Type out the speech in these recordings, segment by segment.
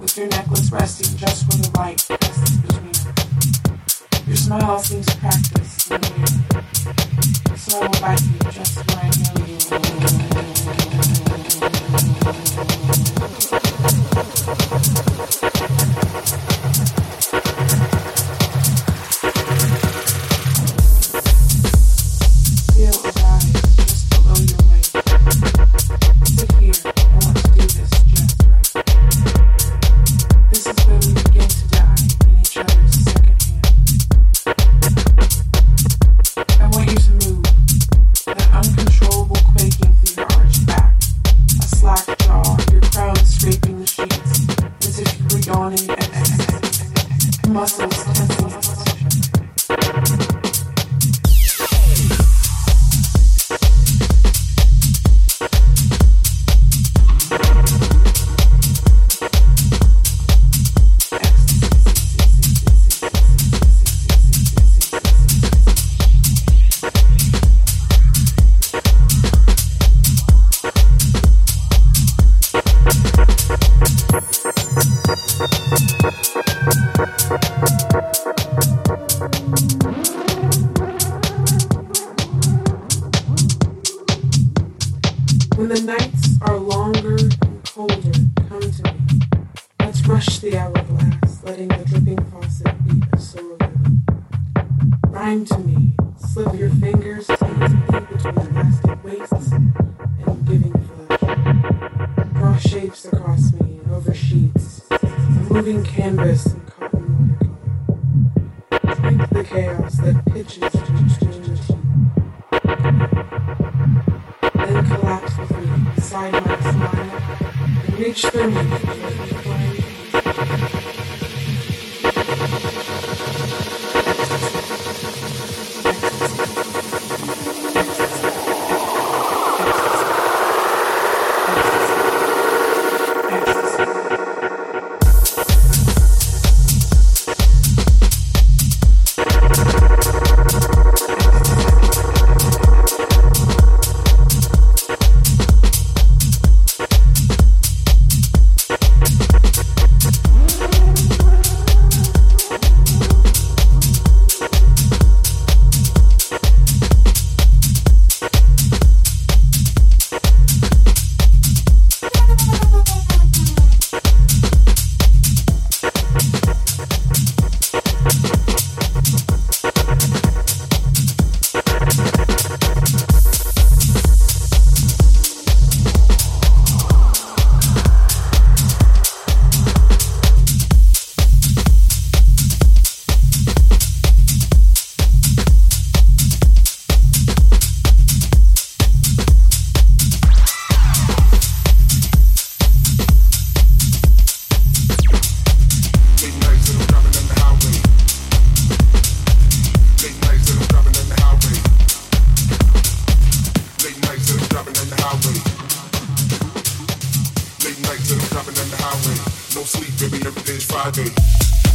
with your necklace resting just where the light passes between us. Your smile seems practiced and weird, so I will bite you just where I know you. Friday.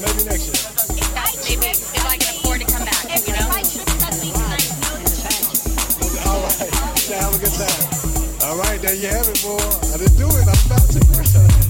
Maybe next year. Maybe if I can afford to come back, you know? All right. Have a good time. All right, there you have it, boy. I didn't do it. I'm about to.